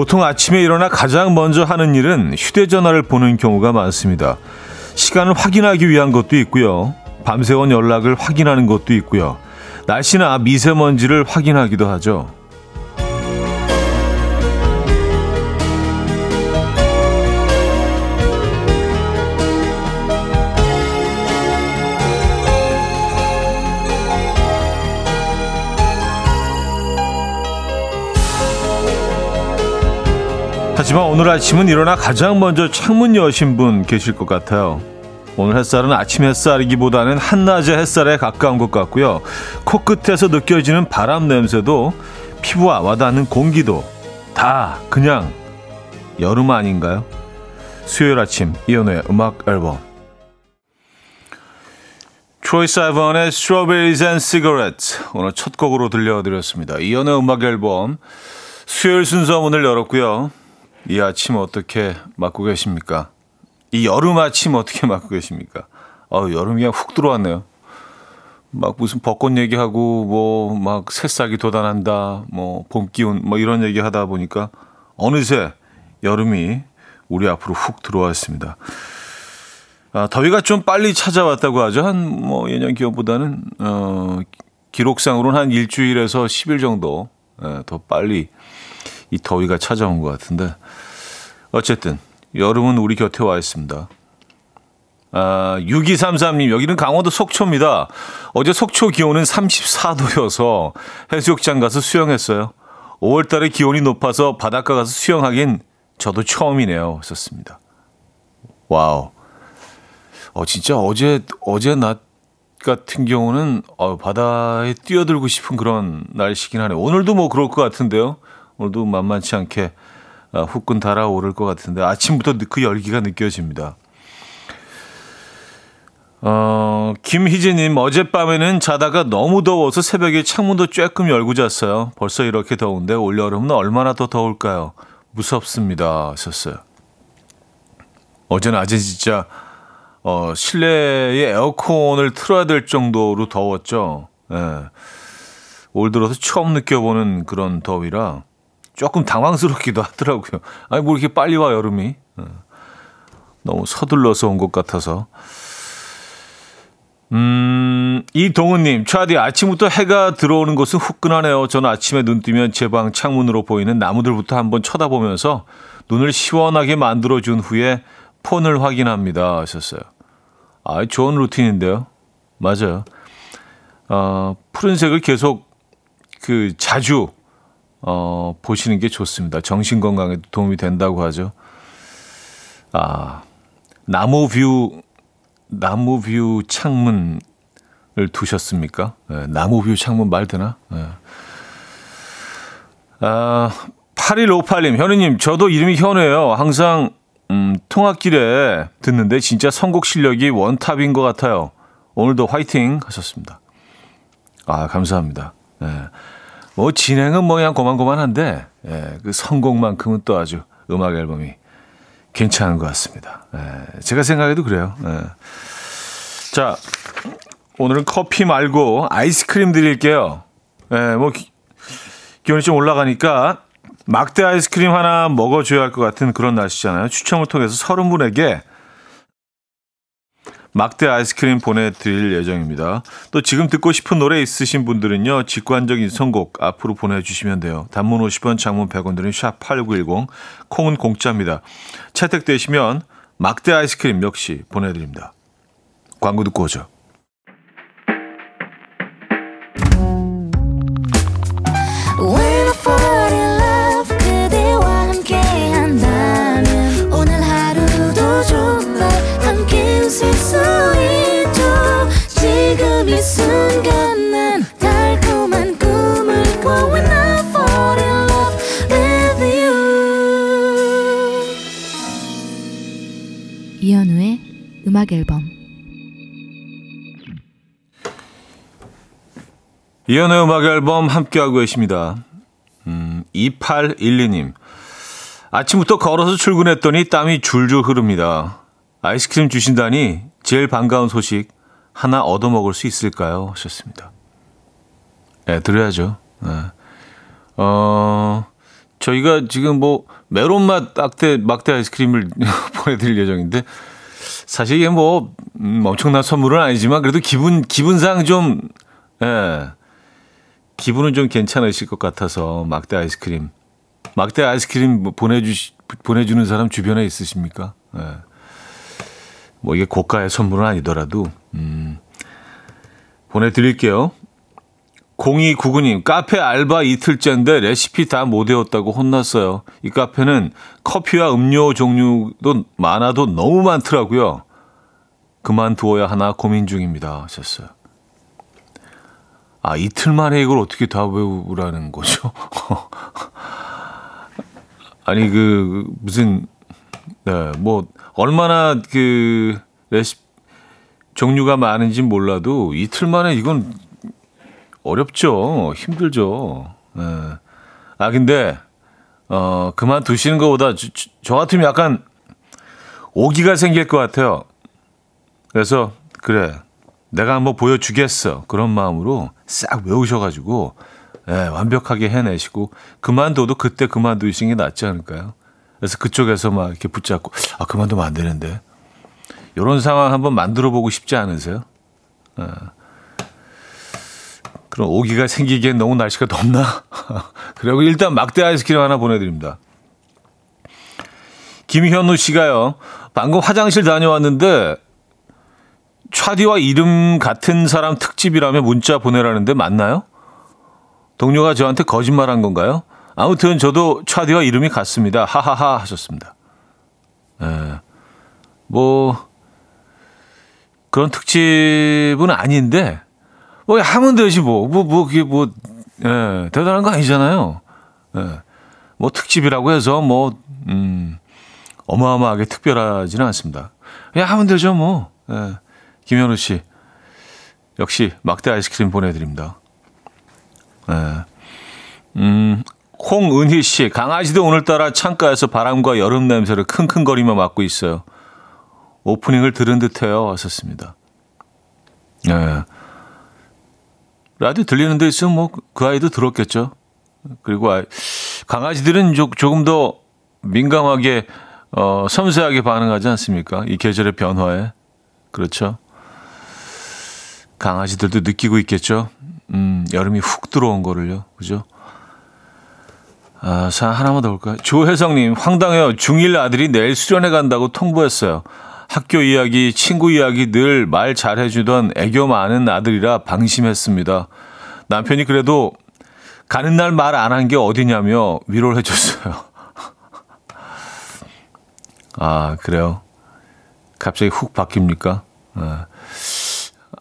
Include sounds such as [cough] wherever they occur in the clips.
보통 아침에 일어나 가장 먼저 하는 일은 휴대전화를 보는 경우가 많습니다. 시간을 확인하기 위한 것도 있고요. 밤새운 연락을 확인하는 것도 있고요. 날씨나 미세먼지를 확인하기도 하죠. 하지만 오늘 아침은 일어나 가장 먼저 창문 여신 분 계실 것 같아요. 오늘 햇살은 아침 햇살이기보다는 한낮의 햇살에 가까운 것 같고요. 코끝에서 느껴지는 바람 냄새도 피부와 와닿는 공기도 다 그냥 여름 아닌가요? 수요일 아침 이연우의 음악 앨범 트로이 사이번의 Strawberries and Cigarettes 오늘 첫 곡으로 들려드렸습니다. 이연우의 음악 앨범 수요일 순서 문을 열었고요. 이 아침 어떻게 맞고 계십니까? 이 여름 아침 어떻게 맞고 계십니까? 어, 여름이 그냥 훅 들어왔네요. 막 무슨 벚꽃 얘기하고 뭐 막 새싹이 돋아난다, 뭐 봄 기운 뭐 이런 얘기 하다 보니까 어느새 여름이 우리 앞으로 훅 들어왔습니다. 아, 더위가 좀 빨리 찾아왔다고 하죠. 한 뭐 예년 기온보다는 어 기록상으로는 한 일주일에서 10일 정도 예, 더 빨리 이 더위가 찾아온 것 같은데 어쨌든 여름은 우리 곁에 와 있습니다. 아, 6233님, 여기는 강원도 속초입니다. 어제 속초 기온은 34도여서 해수욕장 가서 수영했어요. 5월 달에 기온이 높아서 바닷가 가서 수영하긴 저도 처음이네요. 썼습니다. wow. 어, 진짜 어제, 어제 낮 같은 경우는 어, 바다에 뛰어들고 싶은 그런 날씨긴 하네요. 오늘도 뭐 그럴 것 같은데요. 오늘도 만만치 않게 어, 후끈 달아오를 것 같은데 아침부터 그 열기가 느껴집니다. 어, 김희진님, 어젯밤에는 자다가 너무 더워서 새벽에 창문도 쬐끔 열고 잤어요. 벌써 이렇게 더운데 올여름은 얼마나 더 더울까요? 무섭습니다. 하셨어요. 어제는 아주 진짜, 어, 실내에 에어컨을 틀어야 될 정도로 더웠죠. 예. 올 들어서 처음 느껴보는 그런 더위라 조금 당황스럽기도 하더라고요. 아니, 뭐 이렇게 빨리 와, 여름이. 예. 너무 서둘러서 온 것 같아서. 음, 이동훈님, 차디 아침부터 해가 들어오는 것은 후끈하네요. 저는 아침에 눈 뜨면 제 방 창문으로 보이는 나무들부터 한번 쳐다보면서 눈을 시원하게 만들어준 후에 폰을 확인합니다. 하셨어요. 아, 좋은 루틴인데요. 맞아요. 어, 푸른색을 계속 그 자주 어, 보시는 게 좋습니다. 정신 건강에 도움이 된다고 하죠. 아, 나무 view 나무 view 창문을 두셨습니까? 네, 나무 view 창문 말 되나? 네. 아, 8158님, 현우님, 저도 이름이 현우예요. 항상, 음, 통학길에 듣는데 진짜 선곡 실력이 원탑인 것 같아요. 오늘도 화이팅 하셨습니다. 아, 감사합니다. 네. 뭐, 진행은 뭐 그냥 고만고만한데, 예, 그 선곡만큼은 또 아주 음악 앨범이 괜찮은 것 같습니다. 예, 제가 생각해도 그래요. 예. 자, 오늘은 커피 말고 아이스크림 드릴게요. 예, 뭐 기, 기온이 좀 올라가니까 막대 아이스크림 하나 먹어줘야 할 것 같은 그런 날씨잖아요. 추첨을 통해서 서른 분에게 막대 아이스크림 보내드릴 예정입니다. 또 지금 듣고 싶은 노래 있으신 분들은요. 직관적인 선곡 앞으로 보내주시면 돼요. 단문 50원, 장문 100원 드는 샵8910, 콩은 공짜입니다. 채택되시면 막대 아이스크림 역시 보내드립니다. 광고 듣고 오죠. 음악 앨범 이연의 음악 앨범 함께하고 계십니다. 음, 2812님. 아침부터 걸어서 출근했더니 땀이 줄줄 흐릅니다. 아이스크림 주신다니 제일 반가운 소식 하나 얻어먹을 수 있을까요? 하셨습니다. 네, 드려야죠. 네. 어, 저희가 지금 뭐 메론맛 막대 막대 아이스크림을 [laughs] 보내드릴 예정인데 사실 이게 뭐 음, 엄청난 선물은 아니지만 그래도 기분 기분상 좀 예. 기분은 좀 괜찮으실 것 같아서 막대 아이스크림 막대 아이스크림 뭐 보내주 보내주는 사람 주변에 있으십니까? 예. 뭐 이게 고가의 선물은 아니더라도 음, 보내드릴게요. 0299님, 카페 알바 이틀째인데 레시피 다 못 외웠다고 혼났어요. 이 카페는 커피와 음료 종류도 많아도 너무 많더라고요. 그만두어야 하나 고민 중입니다. 하셨어요. 아, 이틀 만에 이걸 어떻게 다 외우라는 거죠? [laughs] 아니, 그, 무슨, 네, 뭐, 얼마나 그 레시피, 종류가 많은지 몰라도 이틀 만에 이건 어렵죠. 힘들죠. 네. 아, 근데, 어, 그만두시는 것보다 저, 저 같으면 약간 오기가 생길 것 같아요. 그래서, 그래. 내가 한번 보여주겠어. 그런 마음으로 싹 외우셔가지고, 예, 완벽하게 해내시고, 그만둬도 그때 그만두시는 게 낫지 않을까요? 그래서 그쪽에서 막 이렇게 붙잡고, 아, 그만두면 안 되는데. 이런 상황 한번 만들어 보고 싶지 않으세요? 예. 그럼 오기가 생기기엔 너무 날씨가 덥나? [laughs] 그리고 일단 막대 아이스크림 하나 보내드립니다. 김현우 씨가요, 방금 화장실 다녀왔는데, 차디와 이름 같은 사람 특집이라며 문자 보내라는데 맞나요? 동료가 저한테 거짓말 한 건가요? 아무튼 저도 차디와 이름이 같습니다. 하하하 하셨습니다. 예. 뭐, 그런 특집은 아닌데, 뭐 하면 되지 뭐. 뭐, 뭐, 그게 뭐, 예, 대단한 거 아니잖아요. 예. 뭐 특집이라고 해서 뭐, 음, 어마어마하게 특별하지는 않습니다. 그냥 하면 되죠 뭐. 예. 김현우 씨. 역시 막대 아이스크림 보내드립니다. 예. 음, 홍은희 씨. 강아지도 오늘따라 창가에서 바람과 여름 냄새를 킁킁거리며 맡고 있어요. 오프닝을 들은 듯해요. 왔었습니다. 예. 라디오 들리는 데 있으면 뭐 그 아이도 들었겠죠. 그리고 아이, 강아지들은 조, 조금 더 민감하게 어, 섬세하게 반응하지 않습니까? 이 계절의 변화에. 그렇죠. 강아지들도 느끼고 있겠죠. 음, 여름이 훅 들어온 거를요. 그죠? 아, 자, 하나만 더 볼까요? 조혜성님, 황당해요. 중1 아들이 내일 수련회 간다고 통보했어요. 학교 이야기, 친구 이야기 늘 말 잘해주던 애교 많은 아들이라 방심했습니다. 남편이 그래도 가는 날 말 안 한 게 어디냐며 위로를 해줬어요. [laughs] 아, 그래요? 갑자기 훅 바뀝니까? 아,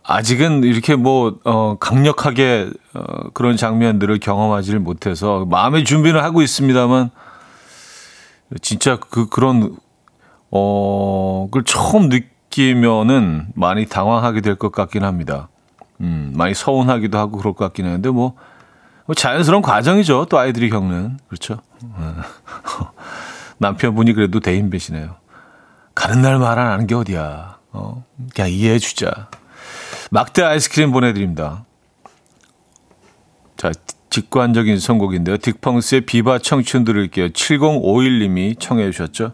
아직은 이렇게 뭐, 어, 강력하게, 어, 그런 장면들을 경험하지를 못해서 마음의 준비는 하고 있습니다만, 진짜 그, 그런, 어, 그걸 처음 느끼면은 많이 당황하게 될 것 같긴 합니다. 음, 많이 서운하기도 하고 그럴 것 같긴 한데, 뭐, 뭐 자연스러운 과정이죠. 또 아이들이 겪는. 그렇죠. [laughs] 남편분이 그래도 대인배시네요. 가는 날 말 안 하는 게 어디야. 어, 그냥 이해해 주자. 막대 아이스크림 보내드립니다. 자, 직관적인 선곡인데요. 딕펑스의 비바 청춘 들을게요. 7051님이 청해 주셨죠.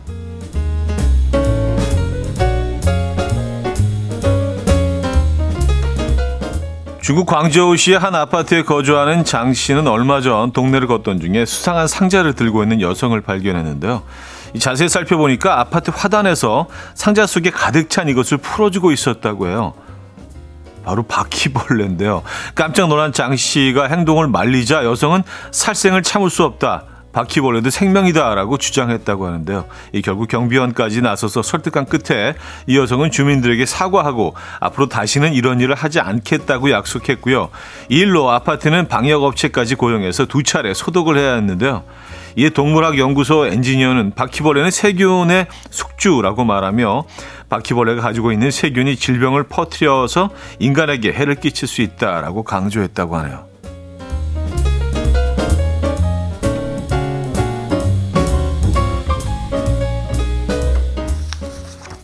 중국 광저우시의 한 아파트에 거주하는 장 씨는 얼마 전 동네를 걷던 중에 수상한 상자를 들고 있는 여성을 발견했는데요. 이 자세히 살펴보니까 아파트 화단에서 상자 속에 가득 찬 이것을 풀어주고 있었다고 해요. 바로 바퀴벌레인데요. 깜짝 놀란 장 씨가 행동을 말리자 여성은 살생을 참을 수 없다. 바퀴벌레도 생명이다라고 주장했다고 하는데요. 이 결국 경비원까지 나서서 설득한 끝에 이 여성은 주민들에게 사과하고 앞으로 다시는 이런 일을 하지 않겠다고 약속했고요. 이 일로 아파트는 방역업체까지 고용해서 두 차례 소독을 해야 했는데요. 이에 동물학 연구소 엔지니어는 바퀴벌레는 세균의 숙주라고 말하며 바퀴벌레가 가지고 있는 세균이 질병을 퍼뜨려서 인간에게 해를 끼칠 수 있다라고 강조했다고 하네요.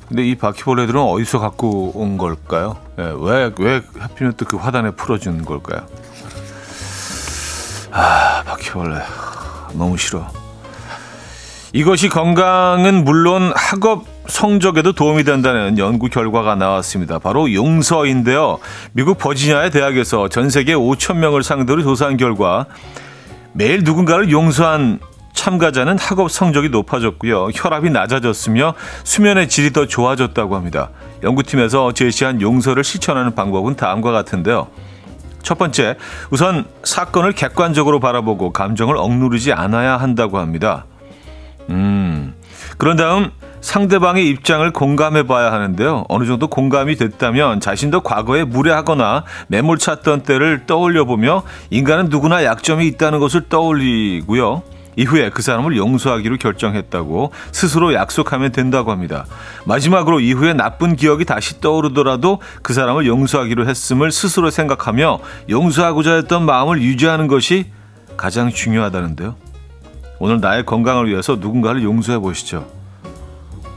근데 이 바퀴벌레들은 어디서 갖고 온 걸까요? 예, 왜, 왜 하필이면 또 그 화단에 풀어준 걸까요? 아, 바퀴벌레. 너무 싫어. 이것이 건강은 물론 학업 성적에도 도움이 된다는 연구 결과가 나왔습니다. 바로 용서인데요. 미국 버지니아의 대학에서 전 세계 5천 명을 상대로 조사한 결과 매일 누군가를 용서한 참가자는 학업 성적이 높아졌고요. 혈압이 낮아졌으며 수면의 질이 더 좋아졌다고 합니다. 연구팀에서 제시한 용서를 실천하는 방법은 다음과 같은데요. 첫 번째, 우선 사건을 객관적으로 바라보고 감정을 억누르지 않아야 한다고 합니다. 음, 그런 다음 상대방의 입장을 공감해 봐야 하는데요. 어느 정도 공감이 됐다면 자신도 과거에 무례하거나 매몰 찼던 때를 떠올려 보며 인간은 누구나 약점이 있다는 것을 떠올리고요. 이후에 그 사람을 용서하기로 결정했다고 스스로 약속하면 된다고 합니다. 마지막으로 이후에 나쁜 기억이 다시 떠오르더라도 그 사람을 용서하기로 했음을 스스로 생각하며 용서하고자 했던 마음을 유지하는 것이 가장 중요하다는데요. 오늘 나의 건강을 위해서 누군가를 용서해 보시죠.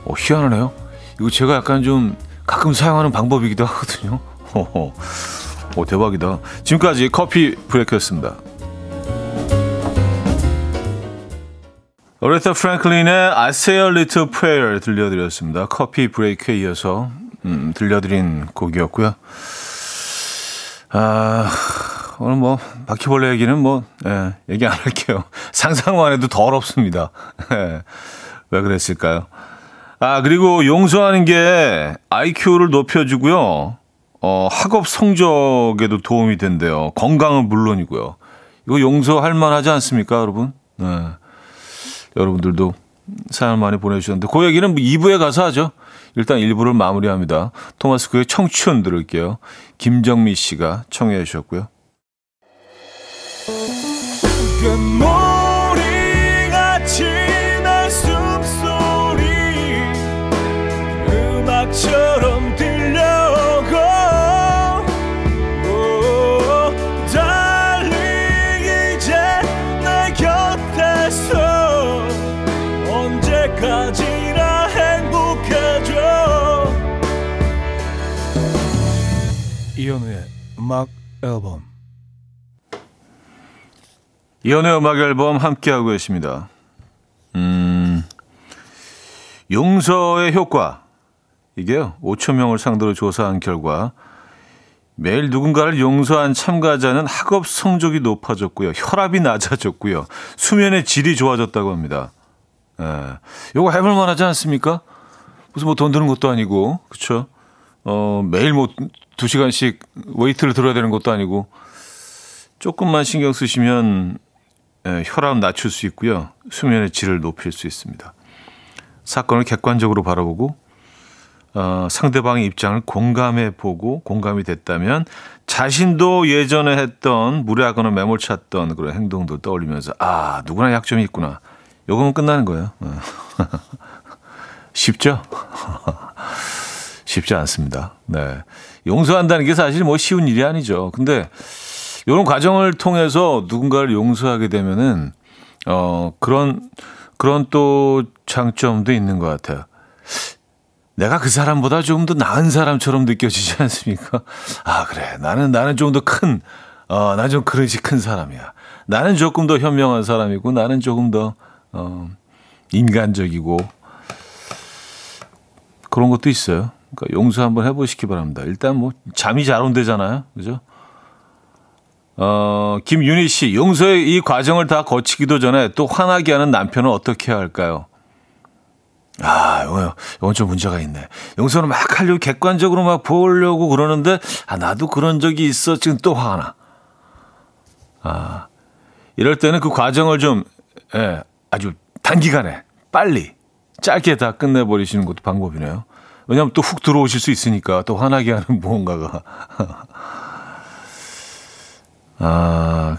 어, 희한하네요. 이거 제가 약간 좀 가끔 사용하는 방법이기도 하거든요. [laughs] 오, 대박이다. 지금까지 커피 브레이크였습니다. 오레타 프랭클린의 I Say a Little Prayer 들려드렸습니다. 커피 브레이크에 이어서 음, 들려드린 곡이었고요. 아, 오늘 뭐 바퀴벌레 얘기는 뭐 예, 얘기 안 할게요. [laughs] 상상만 해도 더럽습니다. [laughs] 예, 왜 그랬을까요? 아 그리고 용서하는 게 IQ를 높여주고요. 어, 학업 성적에도 도움이 된대요. 건강은 물론이고요. 이거 용서할 만하지 않습니까, 여러분? 네. 여러분들도 사연 많이 보내주셨는데 그 얘기는 2부에 가서 하죠. 일단 1부를 마무리합니다. 토마스 그의 청춘 들을게요. 김정미 씨가 청해 주셨고요. 음악 앨범 이연의 음악 앨범 함께하고 계십니다. 음, 용서의 효과. 이게요, 5천 명을 상대로 조사한 결과 매일 누군가를 용서한 참가자는 학업 성적이 높아졌고요. 혈압이 낮아졌고요. 수면의 질이 좋아졌다고 합니다. 예. 요거 해볼 만하지 않습니까? 무슨 뭐 돈 드는 것도 아니고, 그쵸? 어, 매일 뭐 두 시간씩 웨이트를 들어야 되는 것도 아니고, 조금만 신경 쓰시면 예, 혈압 낮출 수 있고요. 수면의 질을 높일 수 있습니다. 사건을 객관적으로 바라보고 어, 상대방의 입장을 공감해 보고 공감이 됐다면 자신도 예전에 했던 무례하거나 매몰 찼던 그런 행동도 떠올리면서 아 누구나 약점이 있구나. 요거면 끝나는 거예요. 어. [laughs] 쉽죠? [laughs] 쉽지 않습니다. 네. 용서한다는 게 사실 뭐 쉬운 일이 아니죠. 근데 이런 과정을 통해서 누군가를 용서하게 되면은 어 그런 그런 또 장점도 있는 것 같아요. 내가 그 사람보다 조금 더 나은 사람처럼 느껴지지 않습니까? 아 그래 나는 나는 좀 더 큰 어, 난좀 그릇이 큰 사람이야. 나는 조금 더 현명한 사람이고 나는 조금 더 어, 인간적이고 그런 것도 있어요. 그러니까 용서 한번 해보시기 바랍니다. 일단 뭐 잠이 잘 온대잖아요, 그죠? 어, 김윤희 씨, 용서의 이 과정을 다 거치기도 전에 또 화나게 하는 남편은 어떻게 해야 할까요? 아, 이거, 이건 좀 문제가 있네. 용서를 막 하려고 객관적으로 막 보려고 그러는데, 아, 나도 그런 적이 있어. 지금 또 화가 나. 아, 이럴 때는 그 과정을 좀, 예, 아주 단기간에, 빨리, 짧게 다 끝내버리시는 것도 방법이네요. 왜냐하면 또 훅 들어오실 수 있으니까 또 화나게 하는 [laughs] 무언가가. 아,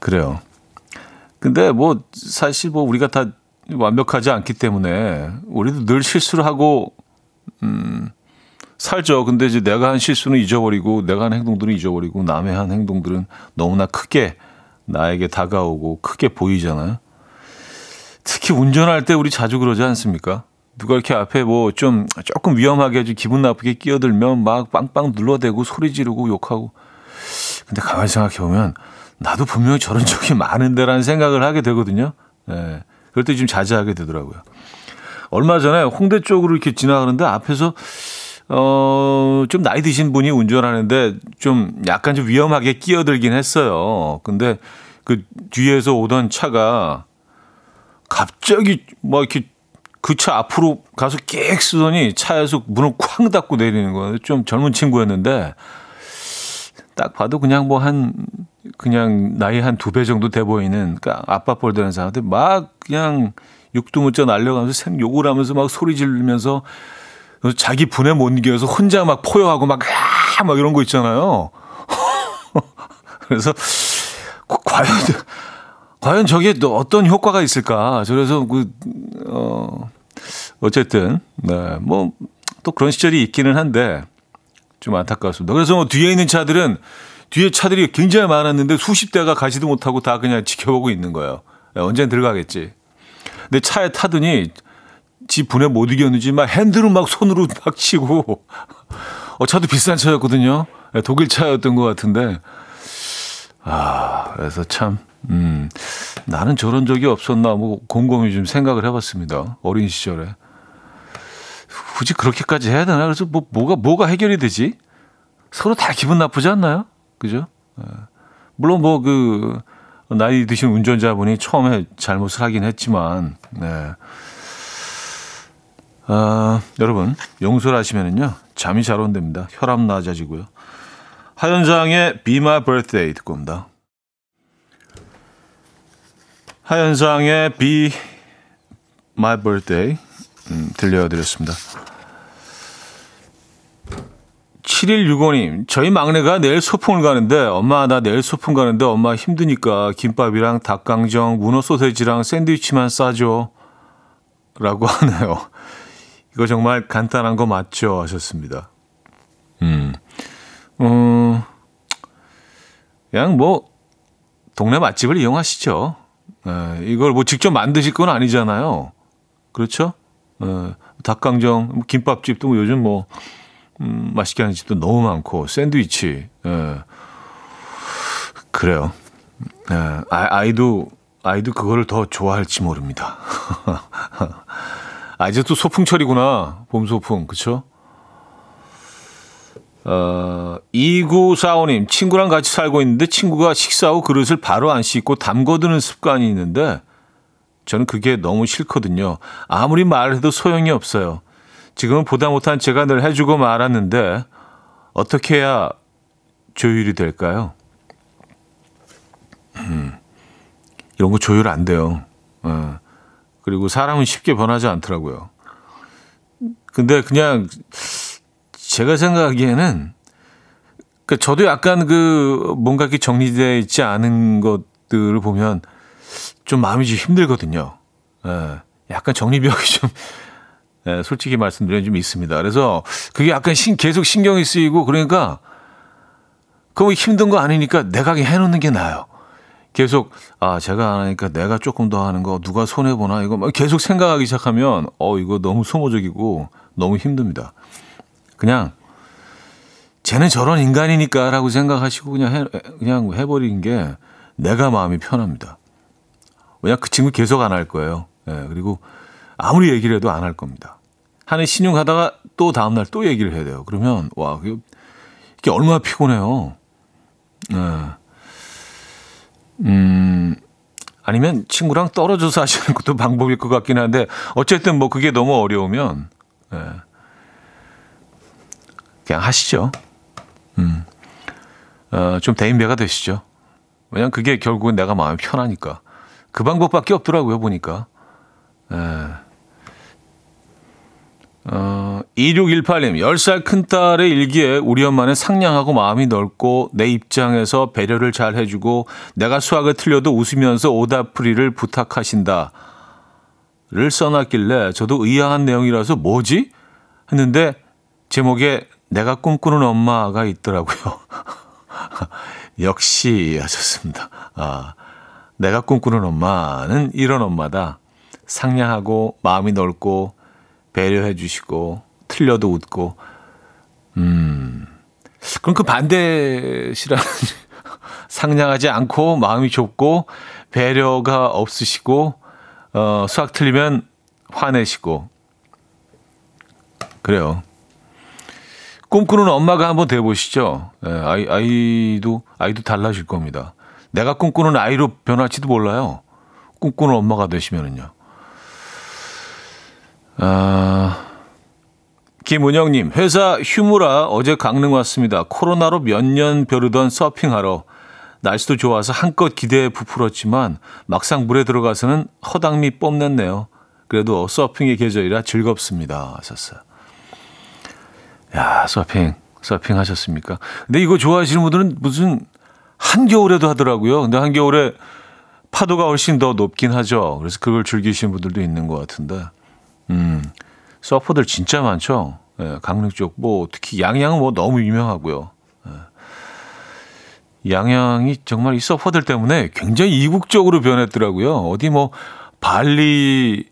그래요. 근데 뭐 사실 뭐 우리가 다 완벽하지 않기 때문에 우리도 늘 실수를 하고 음, 살죠. 근데 이제 내가 한 실수는 잊어버리고, 내가 한 행동들은 잊어버리고, 남의 한 행동들은 너무나 크게 나에게 다가오고 크게 보이잖아요. 특히 운전할 때 우리 자주 그러지 않습니까? 누가 이렇게 앞에 뭐 좀 조금 위험하게 좀 기분 나쁘게 끼어들면 막 빵빵 눌러대고 소리 지르고 욕하고. 근데 가만히 생각해 보면 나도 분명히 저런 [laughs] 적이 많은데라는 생각을 하게 되거든요. 예. 그럴 때 좀 자제하게 되더라고요. 얼마 전에 홍대 쪽으로 이렇게 지나가는데 앞에서 어, 좀 나이 드신 분이 운전하는데 좀 약간 좀 위험하게 끼어들긴 했어요. 근데 그 뒤에서 오던 차가 갑자기 뭐 이렇게 그 차 앞으로 가서 끽 쓰더니 차에서 문을 쾅 닫고 내리는 거예요. 좀 젊은 친구였는데 딱 봐도 그냥 뭐 한 그냥 나이 한 두 배 정도 돼 보이는 그러니까 아빠 뻘 되는 사람한테 막 그냥 육두문자 날려가면서 생 욕을 하면서 막 소리 지르면서 자기 분에 못 이겨서 혼자 막 포효하고 막, 아, 막 이런 거 있잖아요. [laughs] 그래서 과연 과연 저게 또 어떤 효과가 있을까? 그래서 그, 어, 어쨌든, 네, 뭐, 또 그런 시절이 있기는 한데, 좀 안타깝습니다. 그래서 뭐 뒤에 있는 차들은, 뒤에 차들이 굉장히 많았는데 수십 대가 가지도 못하고 다 그냥 지켜보고 있는 거예요. 네, 언젠 들어가겠지. 근데 차에 타더니, 지 분에 못 이겼는지 막 핸들을 막 손으로 막 치고, 어, 차도 비싼 차였거든요. 네, 독일 차였던 것 같은데, 아, 그래서 참, 음, 나는 저런 적이 없었나, 뭐, 곰곰이 좀 생각을 해봤습니다. 어린 시절에. 굳이 그렇게까지 해야 되나? 그래서 뭐, 뭐가, 뭐가 해결이 되지? 서로 다 기분 나쁘지 않나요? 그죠? 예. 물론 뭐, 그, 나이 드신 운전자분이 처음에 잘못을 하긴 했지만, 네. 아, 여러분, 용서를 하시면은요, 잠이 잘 온답니다. 혈압 낮아지고요. 하현상의 Be My Birthday 듣고 옵니다. 하현상의 Be My Birthday 음, 들려드렸습니다. 7165님, 저희 막내가 내일 소풍을 가는데, 엄마, 나 내일 소풍 가는데 엄마 힘드니까 김밥이랑 닭강정, 문어 소세지랑 샌드위치만 싸줘. 라고 [laughs] 하네요. 이거 정말 간단한 거 맞죠? 하셨습니다. 음, 어, 그냥 뭐, 동네 맛집을 이용하시죠. 에, 이걸 뭐 직접 만드실 건 아니잖아요. 그렇죠? 에, 닭강정, 김밥집도 뭐 요즘 뭐, 음, 맛있게 하는 집도 너무 많고, 샌드위치, 에, 그래요. 에, 아, 아이도, 아이도 그거를 더 좋아할지 모릅니다. [laughs] 아, 이제 또 소풍철이구나. 봄 소풍, 그쵸? 어, 2945님, 친구랑 같이 살고 있는데 친구가 식사 후 그릇을 바로 안 씻고 담궈두는 습관이 있는데 저는 그게 너무 싫거든요. 아무리 말해도 소용이 없어요. 지금은 보다 못한 제가 늘 해주고 말았는데 어떻게 해야 조율이 될까요? 음, 이런 거 조율 안 돼요. 어. 그리고 사람은 쉽게 변하지 않더라고요. 근데 그냥 제가 생각하기에는 그 저도 약간 그 뭔가 이렇게 정리되어 있지 않은 것들을 보면 좀 마음이 좀 힘들거든요. 예, 약간 정리벽이 [laughs] 좀 예, 솔직히 말씀드리면 좀 있습니다. 그래서 그게 약간 신, 계속 신경이 쓰이고 그러니까 그거 힘든 거 아니니까 내가 해놓는 게 나아요. 계속 아 제가 안 하니까 내가 조금 더 하는 거 누가 손해 보나 이거 막 계속 생각하기 시작하면 어 이거 너무 소모적이고 너무 힘듭니다. 그냥 쟤는 저런 인간이니까라고 생각하시고 그냥 해, 그냥 해버린 게 내가 마음이 편합니다. 왜냐 그 친구 계속 안 할 거예요. 예, 그리고 아무리 얘기를 해도 안 할 겁니다. 한해 신용하다가 또 다음 날 또 얘기를 해야 돼요. 그러면 와 이게 얼마나 피곤해요. 예. 음, 아니면 친구랑 떨어져서 하시는 것도 [laughs] 방법일 것 같긴 한데, 어쨌든 뭐 그게 너무 어려우면, 예. 그냥 하시죠. 음, 어, 좀 대인배가 되시죠. 왜냐면 그게 결국은 내가 마음이 편하니까. 그 방법밖에 없더라고요, 보니까. 예. 어, 2618님, 10살 큰딸의 일기에 우리 엄마는 상냥하고 마음이 넓고 내 입장에서 배려를 잘 해주고 내가 수학을 틀려도 웃으면서 오답풀이를 부탁하신다. 를 써놨길래 저도 의아한 내용이라서 뭐지? 했는데 제목에 내가 꿈꾸는 엄마가 있더라고요. [laughs] 역시 하셨습니다. 아, 내가 꿈꾸는 엄마는 이런 엄마다. 상냥하고 마음이 넓고 배려해 주시고 틀려도 웃고 음. 그럼 그 반대시라는 [laughs] 상냥하지 않고 마음이 좁고 배려가 없으시고 어 수학 틀리면 화내시고 그래요. 꿈꾸는 엄마가 한번 돼 보시죠. 예, 아이 아이도 아이도 달라질 겁니다. 내가 꿈꾸는 아이로 변할지도 몰라요. 꿈꾸는 엄마가 되시면은요. 아 김은영님, 회사 휴무라 어제 강릉 왔습니다. 코로나로 몇 년 벼르던 서핑하러. 날씨도 좋아서 한껏 기대에 부풀었지만 막상 물에 들어가서는 허당미 뽐냈네요. 그래도 서핑의 계절이라 즐겁습니다. 하셨어요. 야, 서핑, 서핑 하셨습니까? 근데 이거 좋아하시는 분들은 무슨 한겨울에도 하더라고요. 근데 한겨울에 파도가 훨씬 더 높긴 하죠. 그래서 그걸 즐기시는 분들도 있는 것 같은데. 음. 서퍼들 진짜 많죠. 예, 강릉 쪽, 뭐, 특히 양양은 뭐 너무 유명하고요. 예. 양양이 정말 이 서퍼들 때문에 굉장히 이국적으로 변했더라고요. 어디 뭐, 발리,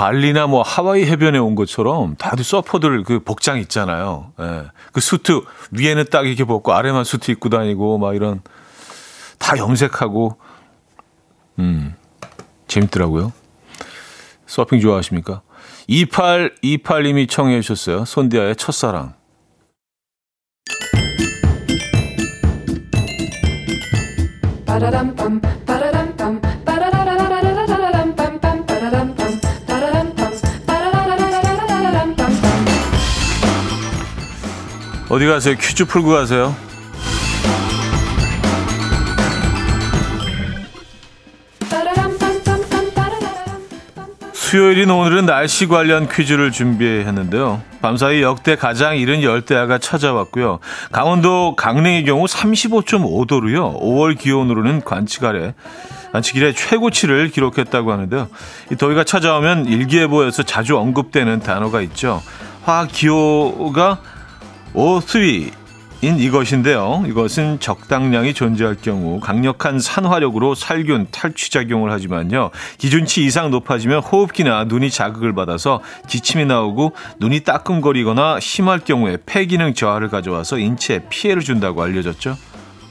발리나 뭐 하와이 해변에 온 것처럼 다들 서퍼들 그 복장 있잖아요. 예. 그 수트 위에는 딱 이렇게 벗고 아래만 수트 입고 다니고 막 이런 다 염색하고 음 재밌더라고요. 서핑 좋아하십니까? 2828님이 청해 주셨어요. 손디아의 첫사랑. 어디 가세요? 퀴즈 풀고 가세요. 수요일인 오늘은 날씨 관련 퀴즈를 준비했는데요. 밤사이 역대 가장 이른 열대야가 찾아왔고요. 강원도 강릉의 경우 35.5도로요. 5월 기온으로는 관측 아래 관측 이래 최고치를 기록했다고 하는데요. 이 더위가 찾아오면 일기예보에서 자주 언급되는 단어가 있죠. 화학 기호가 O3인 이것인데요. 이것은 적당량이 존재할 경우 강력한 산화력으로 살균, 탈취 작용을 하지만요. 기준치 이상 높아지면 호흡기나 눈이 자극을 받아서 기침이 나오고 눈이 따끔거리거나 심할 경우에 폐 기능 저하를 가져와서 인체에 피해를 준다고 알려졌죠.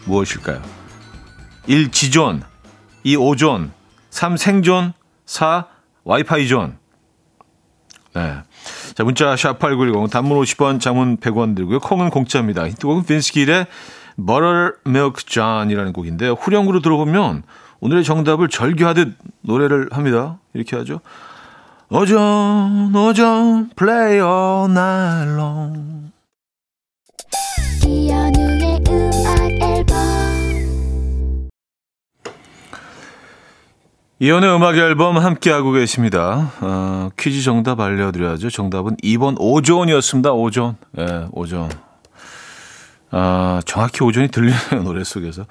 무엇일까요? 1. 지존 2. 오존 3. 생존 4. 와이파이 존 네. 자, 문자 샵8910 단문 50원, 장문 100원 들고요. 콩은 공짜입니다. 히트곡은 빈스길의 Buttermilk John이라는 곡인데요. 후렴구로 들어보면 오늘의 정답을 절규하듯 노래를 합니다. 이렇게 하죠. Oh John, Oh John, play all night long. 이연의 음악 앨범 함께하고 계십니다. 어, 퀴즈 정답 알려드려야죠. 정답은 2번 오존이었습니다. 오존. 예, 오존. 아, 정확히 오존이 들리네요. [laughs] 노래 속에서.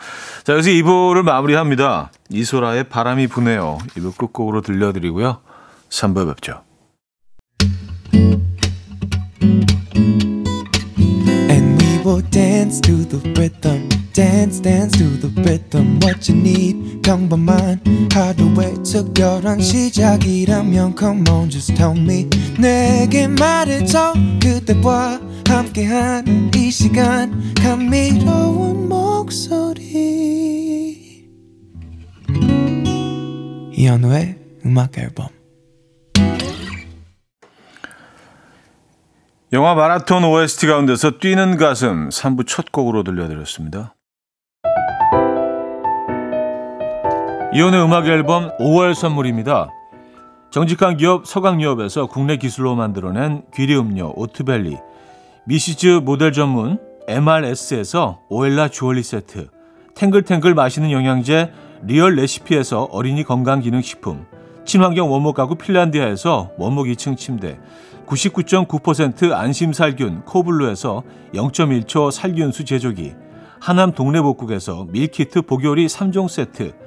자, 여기서 2부를 마무리합니다. 이소라의 바람이 부네요. 2부 끝곡으로 들려드리고요. 3부에 뵙죠. And we will dance to the rhythm. Dance, dance to the rhythm. What you need, 평범한 하루의 특별한 시작이라면 Come on, just tell me. 내게 말해줘. 그대와 함께한 이 시간. 감미로운 목소리. 이현우의 음악 앨범. 영화 마라톤 OST 가운데서 뛰는 가슴 3부 첫 곡으로 들려드렸습니다. 이현우의 음악앨범 5월 선물입니다. 정직한 기업 서강유업에서 국내 기술로 만들어낸 귀리 음료 오트벨리 미시즈 모델 전문 MRS에서 오엘라 주얼리 세트 탱글탱글 맛있는 영양제 리얼 레시피에서 어린이 건강기능식품 친환경 원목 가구 핀란디아에서 원목 2층 침대 99.9% 안심살균 코블루에서 0.1초 살균수 제조기 하남 동네복국에서 밀키트 보교리 3종 세트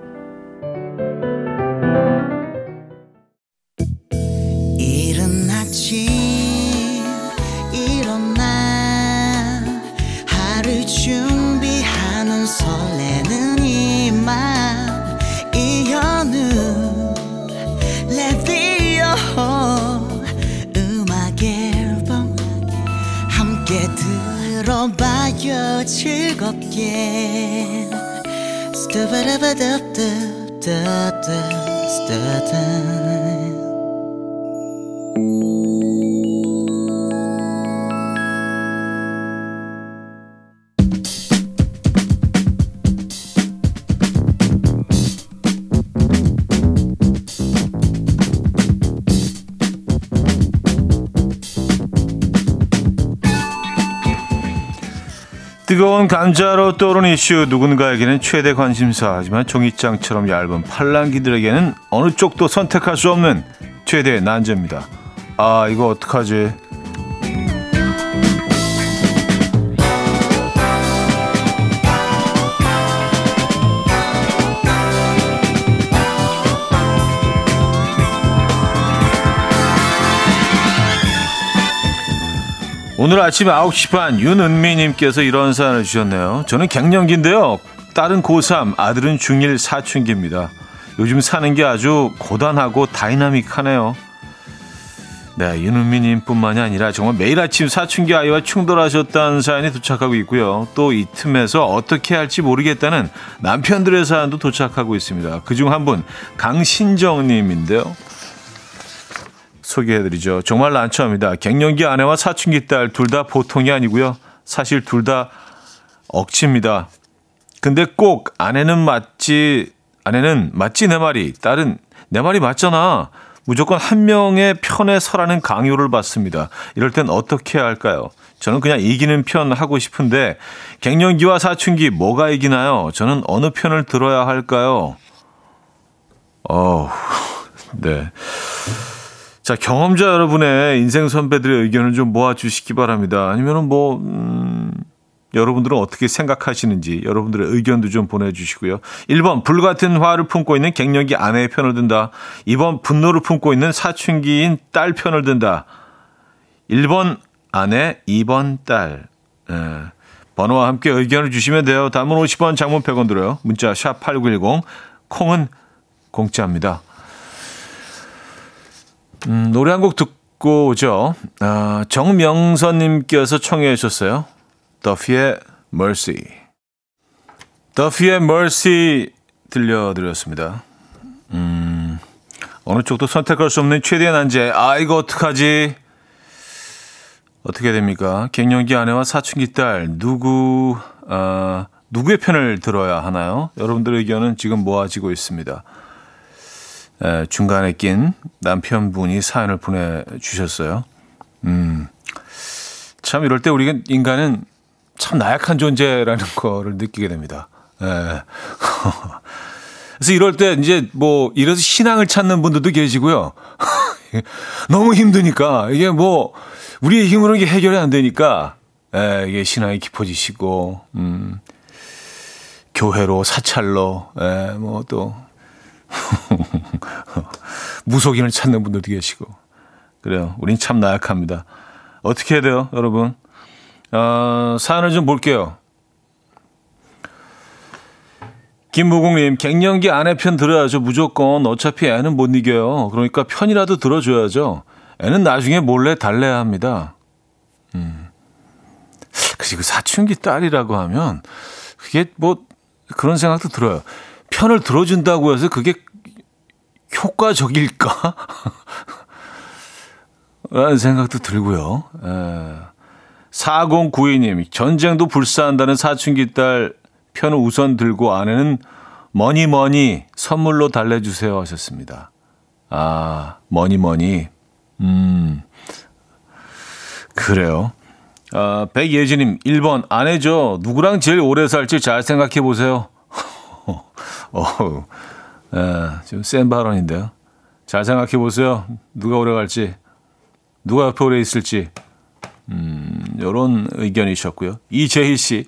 스타 뜨거운 감자로 떠오르는 이슈 누군가에게는 최대 관심사 하지만 종이장처럼 얇은 팔랑귀들에게는 어느 쪽도 선택할 수 없는 최대의 난제입니다. 아 이거 어떡하지? 오늘 아침 9시 반 윤은미님께서 이런 사연을 주셨네요. 저는 갱년기인데요. 딸은 고3, 아들은 중1 사춘기입니다. 요즘 사는 게 아주 고단하고 다이나믹하네요. 네, 윤은미님 뿐만이 아니라 정말 매일 아침 사춘기 아이와 충돌하셨다는 사연이 도착하고 있고요. 또 이 틈에서 어떻게 할지 모르겠다는 남편들의 사연도 도착하고 있습니다. 그중 한 분, 강신정님인데요. 소개해드리죠. 정말 난처합니다. 갱년기 아내와 사춘기 딸 둘 다 보통이 아니고요. 사실 둘 다 억지입니다. 근데 꼭 아내는 맞지, 아내는 맞지 내 말이, 딸은 내 말이 맞잖아. 무조건 한 명의 편에 서라는 강요를 받습니다. 이럴 땐 어떻게 해야 할까요? 저는 그냥 이기는 편 하고 싶은데 갱년기와 사춘기 뭐가 이기나요? 저는 어느 편을 들어야 할까요? 어, [laughs] 네. 자, 경험자 여러분의 인생 선배들의 의견을 좀 모아주시기 바랍니다. 아니면은 뭐, 음, 여러분들은 어떻게 생각하시는지 여러분들의 의견도 좀 보내주시고요. 1번, 불같은 화를 품고 있는 갱년기 아내의 편을 든다. 2번, 분노를 품고 있는 사춘기인 딸 편을 든다. 1번, 아내, 2번, 딸. 예. 번호와 함께 의견을 주시면 돼요. 단문 50원, 장문 100원 들어요. 문자 샵 8910, 콩은 공짜입니다. 음, 노래 한 곡 듣고 오죠. 아, 정명선님께서 청해 주셨어요. 더피의 Mercy. 더피의 Mercy 들려드렸습니다. 음, 어느 쪽도 선택할 수 없는 최대의 난제. 아, 이거 어떡하지? 어떻게 됩니까? 갱년기 아내와 사춘기 딸, 누구, 아, 누구의 편을 들어야 하나요? 여러분들의 의견은 지금 모아지고 있습니다. 에, 중간에 낀 남편분이 사연을 보내주셨어요. 음, 참 이럴 때 우리가 인간은 참 나약한 존재라는 [laughs] 거를 느끼게 됩니다. 에. [laughs] 그래서 이럴 때 이제 뭐 이래서 신앙을 찾는 분들도 계시고요. [laughs] 너무 힘드니까 이게 뭐 우리의 힘으로 이게 해결이 안 되니까 에, 이게 신앙이 깊어지시고 음, 교회로 사찰로 에, 뭐또 무속인을 찾는 분들도 계시고 그래요. 우린 참 나약합니다. 어떻게 해야 돼요, 여러분? 어, 사연을 좀 볼게요. 김무국님, 갱년기 아내 편 들어야죠. 무조건. 어차피 애는 못 이겨요. 그러니까 편이라도 들어줘야죠. 애는 나중에 몰래 달래야 합니다. 음. 그리고 사춘기 딸이라고 하면 그게 뭐 그런 생각도 들어요. 편을 들어준다고 해서 그게 효과적일까? [laughs] 라는 생각도 들고요. 에. 4092님, 전쟁도 불사한다는 사춘기 딸 편을 우선 들고 아내는 money money 선물로 달래주세요 하셨습니다. 아, money money. 음, 그래요. 아, 백예진님, 1번, 아내죠. 누구랑 제일 오래 살지 잘 생각해 보세요. [laughs] 어, 좀센 발언인데요. 잘 생각해 보세요. 누가 오래 갈지, 누가 옆에 오래 있을지. 음, 요런 의견이셨고요. 이재희 씨.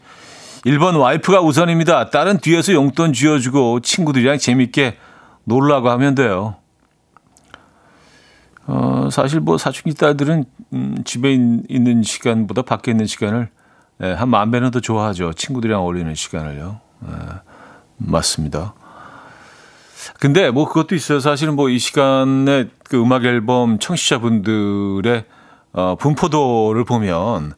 1번 와이프가 우선입니다. 딸은 뒤에서 용돈 쥐어주고 친구들이랑 재밌게 놀라고 하면 돼요. 어, 사실 뭐 사춘기 딸들은 음, 집에 있, 는 시간보다 밖에 있는 시간을 예, 한만 배는 더 좋아하죠. 친구들이랑 어울리는 시간을요. 예, 맞습니다. 근데 뭐 그것도 있어요. 사실은 뭐 이 시간에 그 음악 앨범 청취자분들의 어, 분포도를 보면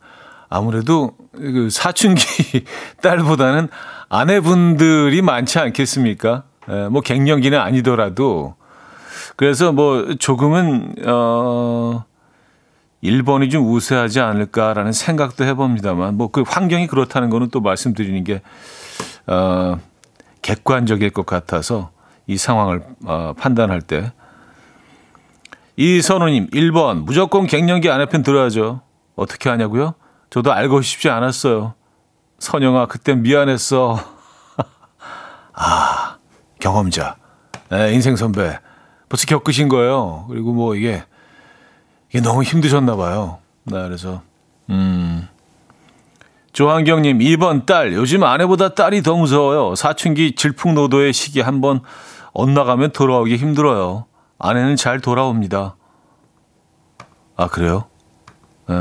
아무래도 그 사춘기 [laughs] 딸보다는 아내분들이 많지 않겠습니까? 에, 뭐 갱년기는 아니더라도 그래서 뭐 조금은 어 1번이 좀 우세하지 않을까라는 생각도 해봅니다만 뭐 그 환경이 그렇다는 거는 또 말씀드리는 게 어, 객관적일 것 같아서 이 상황을 어, 판단할 때 이선우님 1번 무조건 갱년기 아내편 들어야죠. 어떻게 하냐고요? 저도 알고 싶지 않았어요. 선영아 그땐 미안했어. [laughs] 아 경험자, 네, 인생 선배 벌써 겪으신 거예요. 그리고 뭐 이게 이게 너무 힘드셨나 봐요. 나 네, 그래서 음. 조한경님 2번 딸 요즘 아내보다 딸이 더 무서워요. 사춘기 질풍노도의 시기 한번 엇나가면 돌아오기 힘들어요. 아내는 잘 돌아옵니다. 아, 그래요? 네.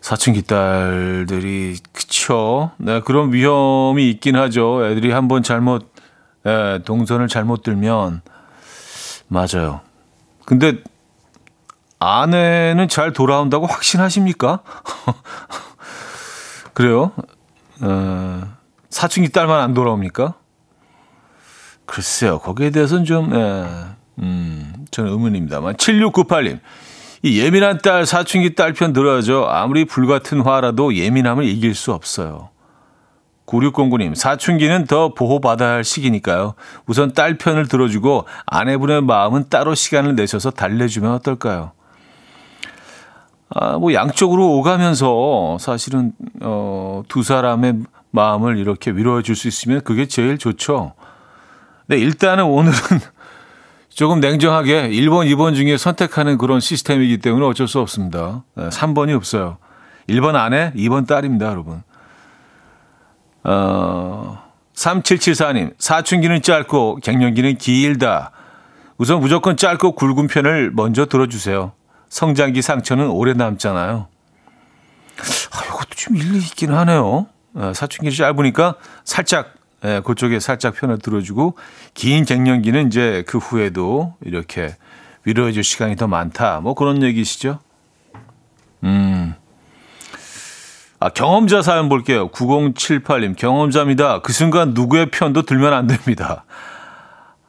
사춘기 딸들이, 그쵸. 네, 그런 위험이 있긴 하죠. 애들이 한번 잘못, 예, 동선을 잘못 들면, 맞아요. 근데, 아내는 잘 돌아온다고 확신하십니까? [laughs] 그래요? 어, 사춘기 딸만 안 돌아옵니까? 글쎄요, 거기에 대해서는 좀, 예, 음, 저는 의문입니다만. 7698님. 이 예민한 딸, 사춘기 딸 편 들어야죠. 아무리 불같은 화라도 예민함을 이길 수 없어요. 9609님, 사춘기는 더 보호받아야 할 시기니까요. 우선 딸 편을 들어주고 아내분의 마음은 따로 시간을 내셔서 달래주면 어떨까요? 아, 뭐 양쪽으로 오가면서 사실은, 어, 두 사람의 마음을 이렇게 위로해 줄 수 있으면 그게 제일 좋죠. 네, 일단은 오늘은 [laughs] 조금 냉정하게 1번, 2번 중에 선택하는 그런 시스템이기 때문에 어쩔 수 없습니다. 3번이 없어요. 1번 아내, 2번 딸입니다, 여러분. 어, 3774님, 사춘기는 짧고 갱년기는 길다. 우선 무조건 짧고 굵은 편을 먼저 들어주세요. 성장기 상처는 오래 남잖아요. 아, 이것도 좀 일리 있긴 하네요. 사춘기는 짧으니까 살짝 예, 그쪽에 살짝 편을 들어주고 긴 갱년기는 이제 그 후에도 이렇게 위로해줄 시간이 더 많다. 뭐 그런 얘기시죠. 음. 아, 경험자 사연 볼게요. 9078님, 경험자입니다. 그 순간 누구의 편도 들면 안 됩니다.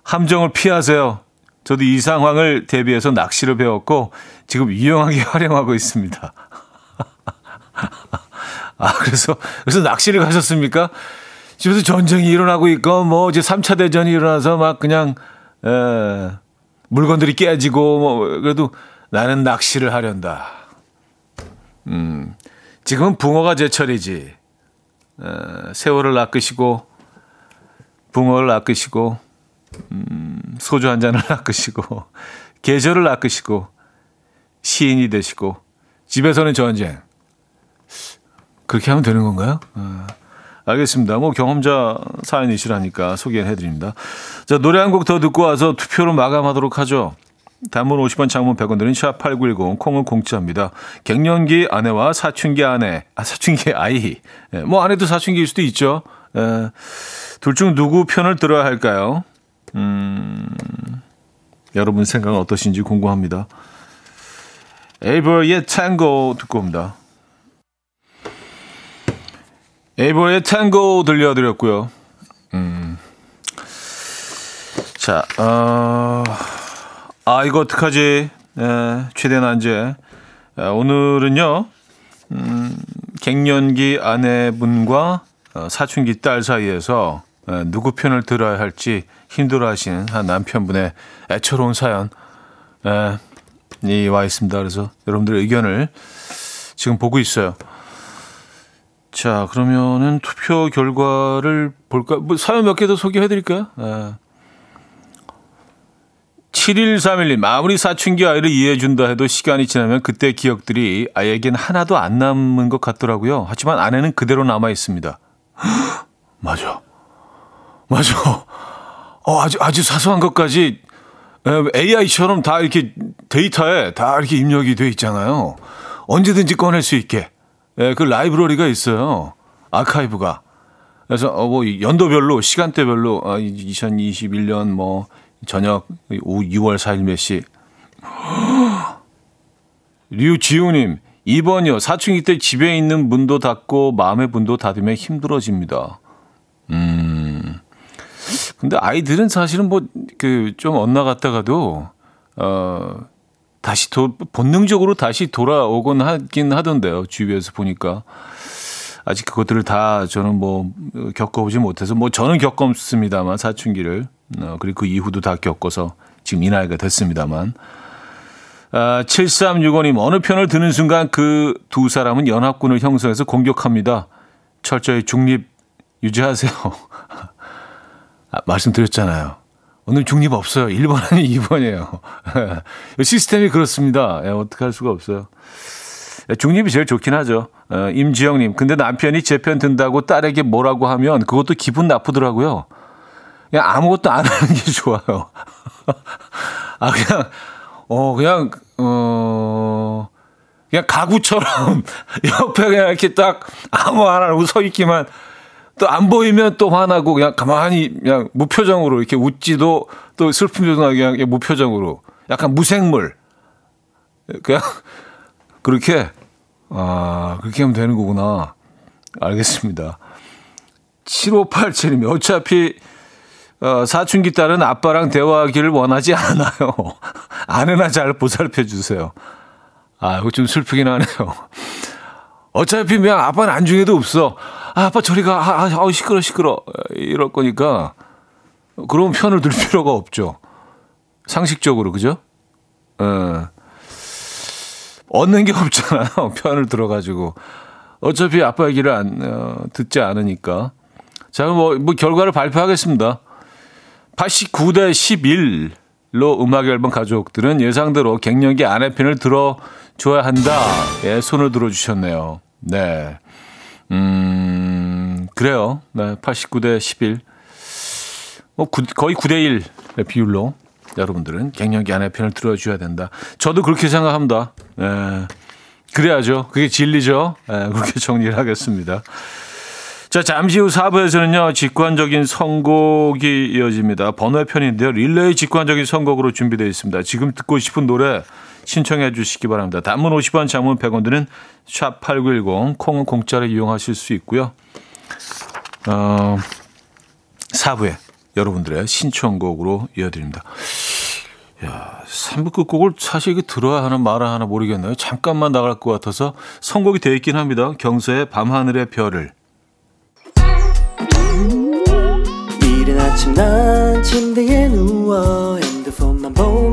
함정을 피하세요. 저도 이 상황을 대비해서 낚시를 배웠고, 지금 유용하게 [laughs] 활용하고 있습니다. [laughs] 아, 그래서, 그래서 낚시를 가셨습니까? 집에서 전쟁이 일어나고 있고 뭐 이제 3차 대전이 일어나서 막 그냥 에, 물건들이 깨지고 뭐 그래도 나는 낚시를 하련다. 음. 지금은 붕어가 제철이지. 에, 새우를 낚으시고 붕어를 낚으시고 음, 소주 한 잔을 [laughs] 낚으시고 계절을 낚으시고 시인이 되시고 집에서는 전쟁. 그렇게 하면 되는 건가요? 어. 알겠습니다. 뭐 경험자 사연이시라니까 소개해드립니다. 자, 노래 한 곡 더 듣고 와서 투표로 마감하도록 하죠. 단문 50원, 장문 100원 드는 샵8910, 콩은 공짜입니다. 갱년기 아내와 사춘기 아내, 아, 사춘기 아이. 예, 뭐 아내도 사춘기일 수도 있죠. 예, 둘중 누구 편을 들어야 할까요? 음, 여러분 생각은 어떠신지 궁금합니다. 에이버의 탱고 듣고 옵니다. 에이버의 탱고 들려드렸고요. 음. 자, 어, 아, 이거 어떡하지? 에, 최대 난제. 에, 오늘은요, 음, 갱년기 아내분과 어, 사춘기 딸 사이에서 에, 누구 편을 들어야 할지 힘들어 하시는 한 남편분의 애처로운 사연, 에, 이와 있습니다. 그래서 여러분들의 의견을 지금 보고 있어요. 자, 그러면은 투표 결과를 볼까? 뭐 사연 몇 개 더 소개해 드릴까요? 예. 7131님, 아무리 사춘기 아이를 이해해준다 해도 시간이 지나면 그때 기억들이 아이에겐 하나도 안 남은 것 같더라고요. 하지만 아내는 그대로 남아 있습니다. [gasps] 맞아. 맞아. 어, 아주, 아주 사소한 것까지 AI처럼 다 이렇게 데이터에 다 이렇게 입력이 돼 있잖아요. 언제든지 꺼낼 수 있게. 예, 그 라이브러리가 있어요. 아카이브가. 그래서 어, 뭐 연도별로 시간대별로 어, 2021년 뭐 저녁 오후 6월 4일 몇 시. [gasps] 류지우님 2번이요. 사춘기 때 집에 있는 문도 닫고 마음의 문도 닫으면 힘들어집니다. 음. 근데 아이들은 사실은 뭐 그 좀 엇나갔다가도 어 다시 도, 본능적으로 다시 돌아오곤 하긴 하던데요. 주위에서 보니까. 아직 그것들을 다 저는 뭐 겪어보지 못해서 뭐 저는 겪었습니다만 사춘기를 어, 그리고 그 이후도 다 겪어서 지금 이 나이가 됐습니다만 아, 7365님 어느 편을 드는 순간 그 두 사람은 연합군을 형성해서 공격합니다. 철저히 중립 유지하세요. [laughs] 아, 말씀드렸잖아요. 오늘 중립 없어요. 1번 아니 2번이에요. [laughs] 시스템이 그렇습니다. 예, 어떻게 할 수가 없어요. 예, 중립이 제일 좋긴 하죠. 어, 임지영님, 근데 남편이 제 편 든다고 딸에게 뭐라고 하면 그것도 기분 나쁘더라고요. 그냥 아무것도 안 하는 게 좋아요. [laughs] 아, 그냥, 어, 그냥, 어, 그냥 가구처럼 [laughs] 옆에 그냥 이렇게 딱 아무 안 하고 서 있기만 또 안 보이면 또 화나고 그냥 가만히 그냥 무표정으로 이렇게 웃지도 또 슬픈 표정하게 그냥 무표정으로 약간 무생물. 그냥 [laughs] 그렇게 아 그렇게 하면 되는 거구나. 알겠습니다. 7587님 어차피 어, 사춘기 딸은 아빠랑 대화하기를 원하지 않아요. [laughs] 아내나 잘 보살펴 주세요. 아 이거 좀 슬프긴 하네요. [laughs] 어차피 그냥 아빠는 안중에도 없어. 아, 아빠 저리 가. 아, 아, 시끄러, 시끄러. 이럴 거니까. 그런 편을 들 필요가 없죠. 상식적으로, 그죠? 어. 얻는 게 없잖아요. [laughs] 편을 들어가지고. 어차피 아빠 얘기를 안, 어, 듣지 않으니까. 자, 뭐, 뭐, 결과를 발표하겠습니다. 89대 11로 음악 앨범 가족들은 예상대로 갱년기 아내 편을 들어줘야 한다. 예, 손을 들어주셨네요. 네. 음, 그래요. 네, 89대 11. 뭐, 구, 거의 9대 1의 비율로 여러분들은 갱년기 아내 편을 들어줘야 된다. 저도 그렇게 생각합니다. 네. 그래야죠. 그게 진리죠. 네, 그렇게 [laughs] 정리를 하겠습니다. 자, 잠시 후 4부에서는요, 직관적인 선곡이 이어집니다. 번호의 편인데요. 릴레이 직관적인 선곡으로 준비되어 있습니다. 지금 듣고 싶은 노래 신청해 주시기 바랍니다. 단문 50원, 장문 100원 드는 샵8910, 콩은 공짜로 이용하실 수 있고요. 어, 4부에 여러분들의 신청곡으로 이어드립니다. 야, 3부 끝곡을 사실 들어야 하나 말아 하나 모르겠네요. 잠깐만 나갈 것 같아서 선곡이 되어 있긴 합니다. 경서의 밤하늘의 별을. 이른 아침 난 침대에 누워 핸드폰만 보며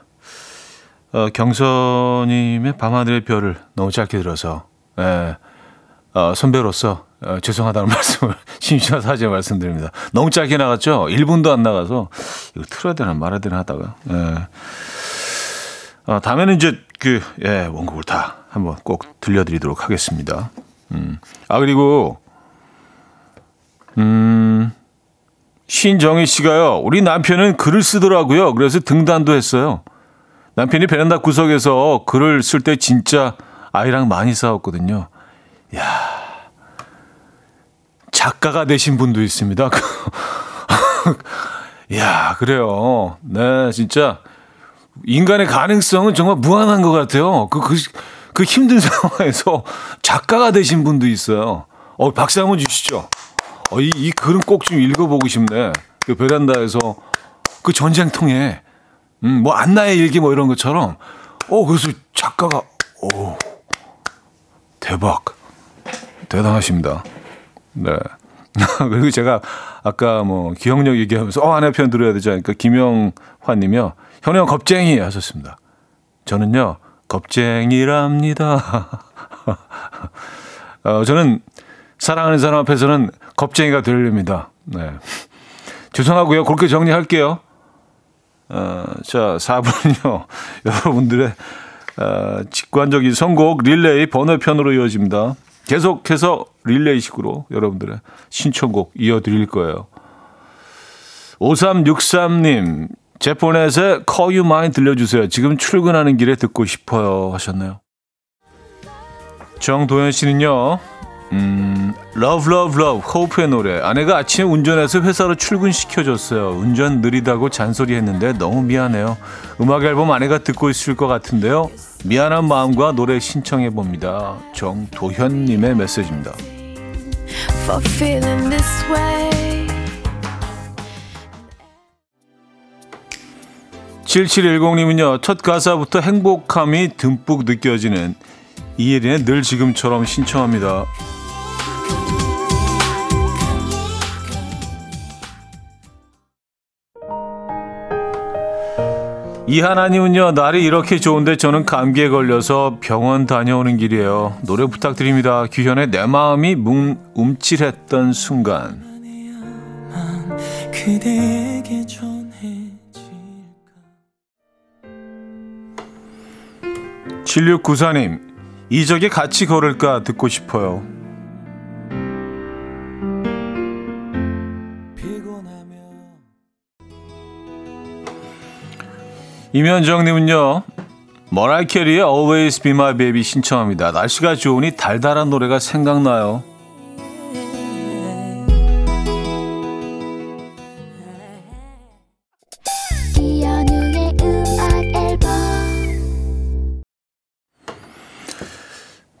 어, 경서님의 밤하늘의 별을 너무 짧게 들어서, 예, 어, 선배로서 어, 죄송하다는 [laughs] 말씀을 심심한 사죄 말씀드립니다. 너무 짧게 나갔죠? 1분도 안 나가서 이거 틀어야 되나 말아야 되나 하다가. 예. 어, 다음에는 이제 그, 예, 원곡을 다 한번 꼭 들려드리도록 하겠습니다. 음. 아, 그리고, 음, 신정희 씨가요, 우리 남편은 글을 쓰더라고요. 그래서 등단도 했어요. 남편이 베란다 구석에서 글을 쓸 때 진짜 아이랑 많이 싸웠거든요. 야 작가가 되신 분도 있습니다. [laughs] 야 그래요. 네, 진짜 인간의 가능성은 정말 무한한 것 같아요. 그, 그, 그 힘든 [laughs] 상황에서 작가가 되신 분도 있어요. 어, 박수 한번 주시죠. 어, 이, 이 글은 꼭 좀 읽어보고 싶네. 그 베란다에서 그 전쟁통에, 음, 뭐, 안나의 일기 뭐 이런 것처럼, 어, 그래서 작가가, 오, 대박. 대단하십니다. 네. [laughs] 그리고 제가 아까 뭐 기억력 얘기하면서 어, 아내 편 들어야 되지 않을까. 김영환 님이요. 현영 겁쟁이 하셨습니다. 저는요, 겁쟁이랍니다. [laughs] 어, 저는 사랑하는 사람 앞에서는 겁쟁이가 되려입니다. 네. [laughs] 죄송하고요. 그렇게 정리할게요. 어, 자, 4분은요. [laughs] 여러분들의 어, 직관적인 선곡 릴레이 번호편으로 이어집니다. 계속해서 릴레이식으로 여러분들의 신청곡 이어드릴 거예요. 5363님, 제포넷의 Call You Mine 들려주세요. 지금 출근하는 길에 듣고 싶어요. 하셨나요? 정도현 씨는요, 음, Love, Love, Love, 호프의 노래. 아내가 아침에 운전해서 회사로 출근시켜줬어요. 운전 느리다고 잔소리 했는데 너무 미안해요. 음악 앨범 아내가 듣고 있을 것 같은데요. 미안한 마음과 노래 신청해 봅니다. 정도현 님의 메시지입니다. For feeling this way. 7710님은요, 첫 가사부터 행복함이 듬뿍 느껴지는 이예린의 늘 지금처럼 신청합니다. 이 하나님은요, 날이 이렇게 좋은데 저는 감기에 걸려서 병원 다녀오는 길이에요. 노래 부탁드립니다. 규현의 내 마음이 뭉, 움찔했던 순간. 7694님, 이적에 같이 걸을까 듣고 싶어요. 이면정님은요, 머라이 캐리의 Always Be My Baby 신청합니다. 날씨가 좋으니 달달한 노래가 생각나요.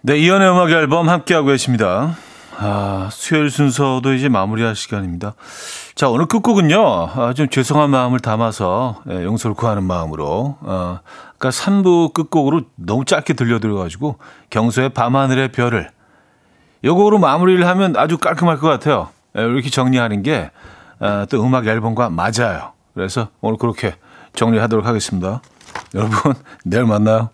네, 이연의 음악 앨범 함께하고 계십니다. 아, 수요일 순서도 이제 마무리할 시간입니다. 자, 오늘 끝곡은요, 아, 좀 죄송한 마음을 담아서, 예, 용서를 구하는 마음으로, 어, 아까 3부 끝곡으로 너무 짧게 들려드려가지고, 경수의 밤하늘의 별을, 요거로 마무리를 하면 아주 깔끔할 것 같아요. 예, 이렇게 정리하는 게, 아, 또 음악 앨범과 맞아요. 그래서 오늘 그렇게 정리하도록 하겠습니다. 여러분, 내일 만나요.